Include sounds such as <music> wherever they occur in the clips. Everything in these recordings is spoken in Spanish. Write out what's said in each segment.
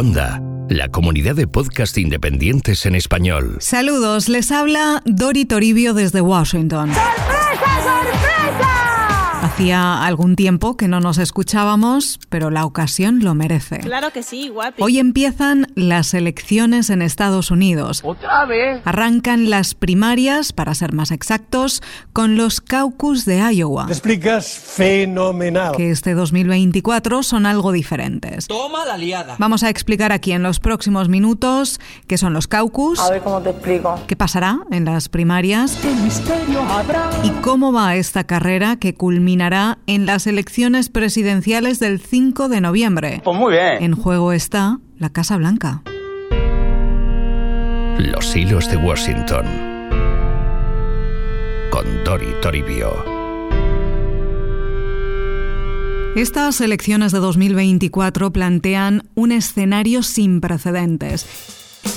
Onda, la comunidad de podcast independientes en español. Saludos, les habla Dori Toribio desde Washington. Hacía algún tiempo que no nos escuchábamos, pero la ocasión lo merece. Claro que sí, guapi. Hoy empiezan las elecciones en Estados Unidos. ¿Otra vez? Arrancan las primarias, para ser más exactos, con los caucus de Iowa. Te explicas fenomenal. Que este 2024 son algo diferentes. Toma la liada. Vamos a explicar aquí en los próximos minutos qué son los caucus. A ver cómo te explico. ¿Qué pasará en las primarias? ¿Qué misterio habrá? ¿Y cómo va esta carrera que culminará en las elecciones presidenciales del 5 de noviembre? Pues muy bien. En juego está la Casa Blanca. Los hilos de Washington. Con Dori Toribio. Estas elecciones de 2024 plantean un escenario sin precedentes.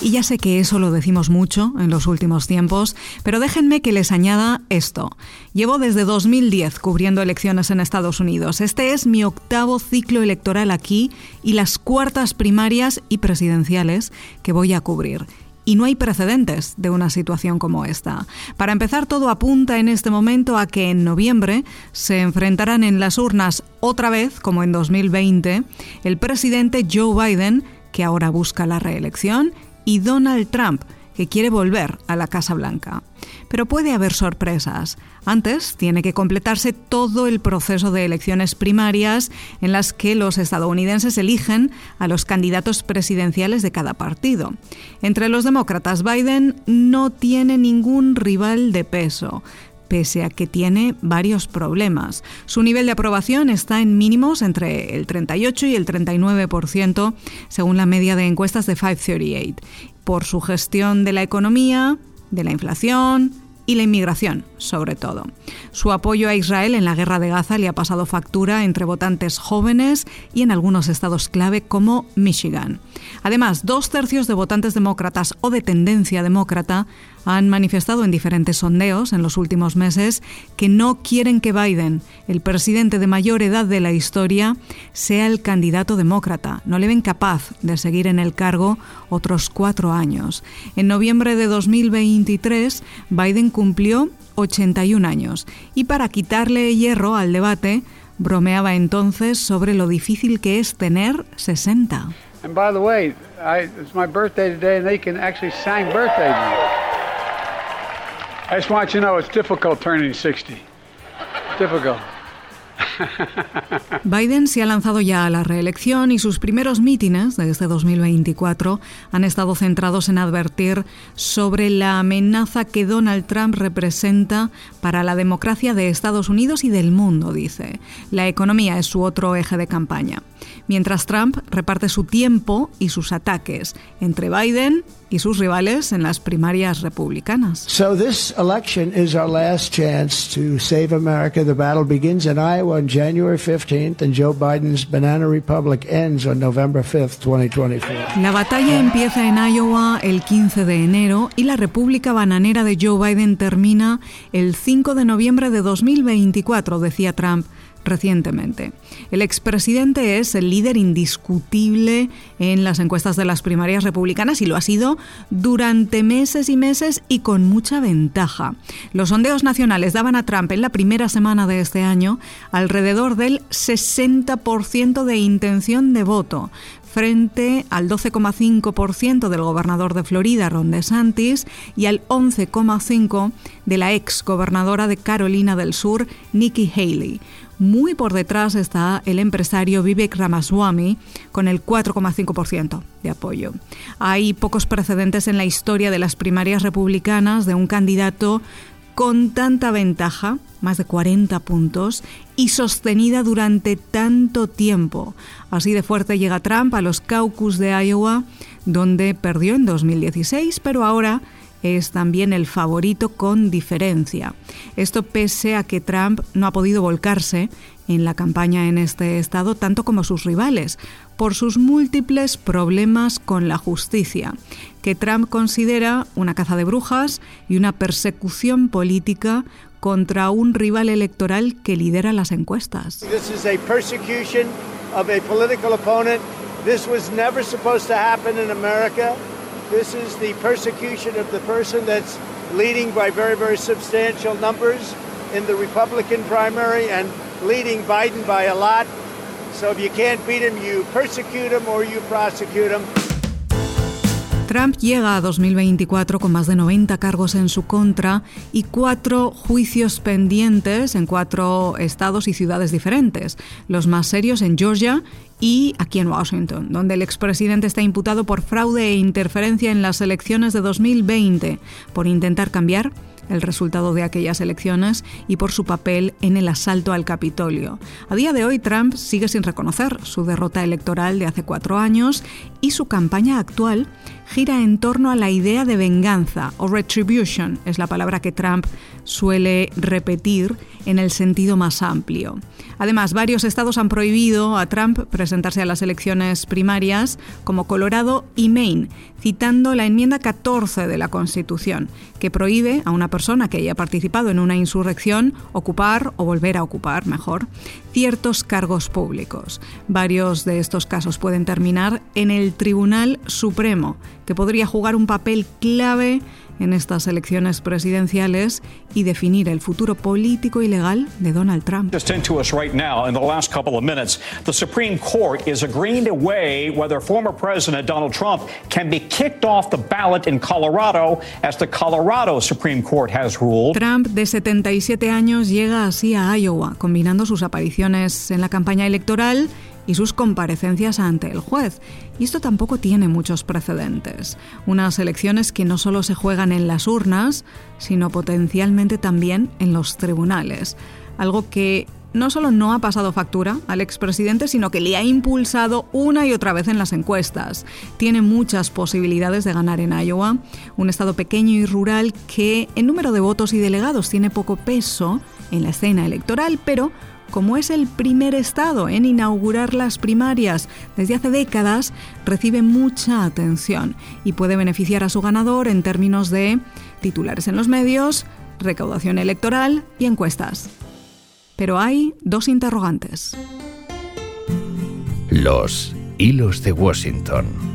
Y ya sé que eso lo decimos mucho en los últimos tiempos, pero déjenme que les añada esto. Llevo desde 2010 cubriendo elecciones en Estados Unidos. Este es mi octavo ciclo electoral aquí y las cuartas primarias y presidenciales que voy a cubrir. Y no hay precedentes de una situación como esta. Para empezar, todo apunta en este momento a que en noviembre se enfrentarán en las urnas otra vez, como en 2020, el presidente Joe Biden, que ahora busca la reelección, y Donald Trump, que quiere volver a la Casa Blanca. Pero puede haber sorpresas. Antes tiene que completarse todo el proceso de elecciones primarias en las que los estadounidenses eligen a los candidatos presidenciales de cada partido. Entre los demócratas, Biden no tiene ningún rival de peso pese a que tiene varios problemas. Su nivel de aprobación está en mínimos entre el 38 y el 39%, según la media de encuestas de 538, por su gestión de la economía, de la inflación, y la inmigración, sobre todo. Su apoyo a Israel en la guerra de Gaza le ha pasado factura entre votantes jóvenes y en algunos estados clave como Michigan. Además, dos tercios de votantes demócratas o de tendencia demócrata han manifestado en diferentes sondeos en los últimos meses que no quieren que Biden, el presidente de mayor edad de la historia, sea el candidato demócrata. No le ven capaz de seguir en el cargo otros cuatro años. En noviembre de 2023, Biden cumplió 81 años y para quitarle hierro al debate, bromeaba entonces sobre lo difícil que es tener 60. And by the way, I, it's my birthday today, and they can actually sign birthday. I just want you to know it's difficult turning 60. Difficult. <laughs> Biden se ha lanzado ya a la reelección y sus primeros mítines de este 2024 han estado centrados en advertir sobre la amenaza que Donald Trump representa para la democracia de Estados Unidos y del mundo, dice. La economía es su otro eje de campaña. Mientras Trump reparte su tiempo y sus ataques entre Biden y sus rivales en las primarias republicanas. So this election is our last chance to save America. The battle begins in Iowa on January 15th and Joe Biden's banana republic ends on November 5th, 2024. La batalla empieza en Iowa el 15 de enero y la República Bananera de Joe Biden termina el 5 de noviembre de 2024, decía Trump recientemente. El expresidente es el líder indiscutible en las encuestas de las primarias republicanas y lo ha sido durante meses y meses y con mucha ventaja. Los sondeos nacionales daban a Trump en la primera semana de este año alrededor del 60% de intención de voto, frente al 12,5% del gobernador de Florida, Ron DeSantis, y al 11,5% de la ex gobernadora de Carolina del Sur, Nikki Haley. Muy por detrás está el empresario Vivek Ramaswamy con el 4,5% de apoyo. Hay pocos precedentes en la historia de las primarias republicanas de un candidato con tanta ventaja, más de 40 puntos, y sostenida durante tanto tiempo. Así de fuerte llega Trump a los caucus de Iowa, donde perdió en 2016, pero ahora es también el favorito con diferencia. Esto pese a que Trump no ha podido volcarse en la campaña en este estado tanto como sus rivales, por sus múltiples problemas con la justicia, que Trump considera una caza de brujas y una persecución política contra un rival electoral que lidera las encuestas. This was never supposed to happen in America. This is the persecution of the person that's leading by very, very substantial numbers in the Republican primary leading Biden by a lot. So if you can't beat him, you persecute him or you prosecute him. Trump llega a 2024 con más de 90 cargos en su contra y cuatro juicios pendientes en cuatro estados y ciudades diferentes. Los más serios en Georgia y aquí en Washington, donde el expresidente está imputado por fraude e interferencia en las elecciones de 2020 por intentar cambiar el resultado de aquellas elecciones y por su papel en el asalto al Capitolio. A día de hoy, Trump sigue sin reconocer su derrota electoral de hace cuatro años y su campaña actual gira en torno a la idea de venganza o retribution, es la palabra que Trump suele repetir en el sentido más amplio. Además, varios estados han prohibido a Trump presentarse a las elecciones primarias, como Colorado y Maine, citando la enmienda 14 de la Constitución, que prohíbe a una persona que haya participado en una insurrección ocupar o volver a ocupar, mejor, ciertos cargos públicos. Varios de estos casos pueden terminar en el Tribunal Supremo, que podría jugar un papel clave en estas elecciones presidenciales y definir el futuro político y legal de Donald Trump. Just into us right now in the last couple of minutes, the Supreme Court is agreeing to weigh whether former President Donald Trump can be kicked off the ballot in Colorado, as the Colorado Supreme Court has ruled. Trump, de 77 años, llega así a Iowa, combinando sus apariciones en la campaña electoral y sus comparecencias ante el juez. Y esto tampoco tiene muchos precedentes. Unas elecciones que no solo se juegan en las urnas, sino potencialmente también en los tribunales. Algo que no solo no ha pasado factura al expresidente, sino que le ha impulsado una y otra vez en las encuestas. Tiene muchas posibilidades de ganar en Iowa, un estado pequeño y rural que en número de votos y delegados tiene poco peso en la escena electoral, pero como es el primer estado en inaugurar las primarias desde hace décadas, recibe mucha atención y puede beneficiar a su ganador en términos de titulares en los medios, recaudación electoral y encuestas. Pero hay dos interrogantes. Los hilos de Washington.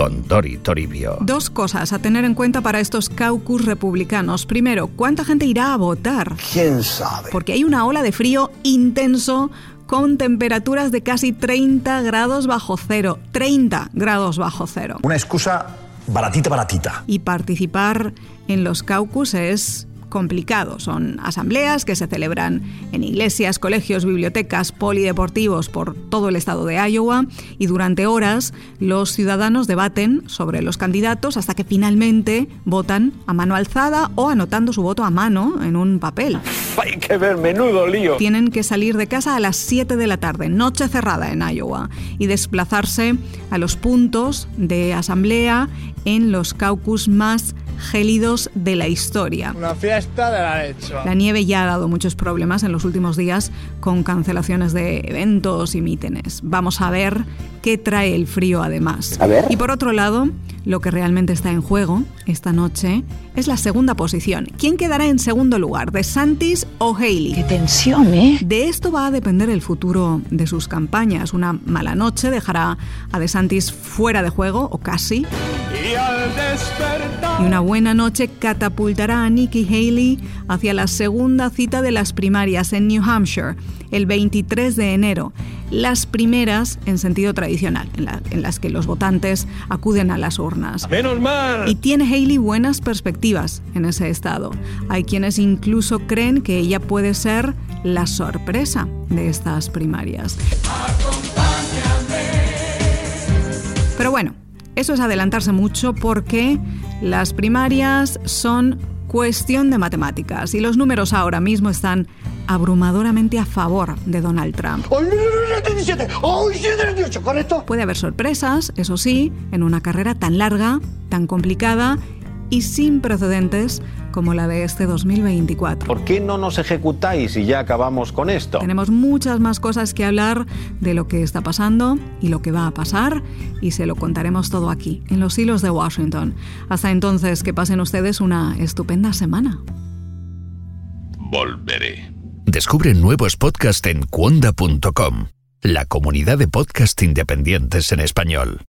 Con Dori Toribio. Dos cosas a tener en cuenta para estos caucus republicanos. Primero, ¿cuánta gente irá a votar? ¿Quién sabe? Porque hay una ola de frío intenso con temperaturas de casi 30 grados bajo cero. 30 grados bajo cero. Una excusa baratita, baratita. Y participar en los caucus es complicado. Son asambleas que se celebran en iglesias, colegios, bibliotecas, polideportivos por todo el estado de Iowa y durante horas los ciudadanos debaten sobre los candidatos hasta que finalmente votan a mano alzada o anotando su voto a mano en un papel. Hay que ver, menudo lío. Tienen que salir de casa a las 7 de la tarde, noche cerrada en Iowa, y desplazarse a los puntos de asamblea en los caucus más gélidos de la historia. Una fiesta de la leche. La nieve ya ha dado muchos problemas en los últimos días con cancelaciones de eventos y mítines. Vamos a ver qué trae el frío además. A ver. Y por otro lado, lo que realmente está en juego esta noche es la segunda posición. ¿Quién quedará en segundo lugar, de Santis o Haley? Qué tensión, ¿eh? De esto va a depender el futuro de sus campañas. Una mala noche dejará a DeSantis fuera de juego, o casi. Y una buena noche catapultará a Nikki Haley hacia la segunda cita de las primarias en New Hampshire, el 23 de enero. Las primeras en sentido tradicional, en, la- en las que los votantes acuden a las urnas. Menos mal. Y tiene Haley buenas perspectivas en ese estado. Hay quienes incluso creen que ella puede ser la sorpresa de estas primarias. Pero bueno, eso es adelantarse mucho porque las primarias son cuestión de matemáticas y los números ahora mismo están abrumadoramente a favor de Donald Trump. ¡Ay, no, no, no, no, 17! ¡Ay, sí, 18! ¿Correcto? Puede haber sorpresas, eso sí, en una carrera tan larga, tan complicada y sin precedentes como la de este 2024. ¿Por qué no nos ejecutáis y ya acabamos con esto? Tenemos muchas más cosas que hablar de lo que está pasando y lo que va a pasar y se lo contaremos todo aquí, en los hilos de Washington. Hasta entonces, que pasen ustedes una estupenda semana. Volveré. Descubre nuevos podcasts en cuonda.com. la comunidad de podcast independientes en español.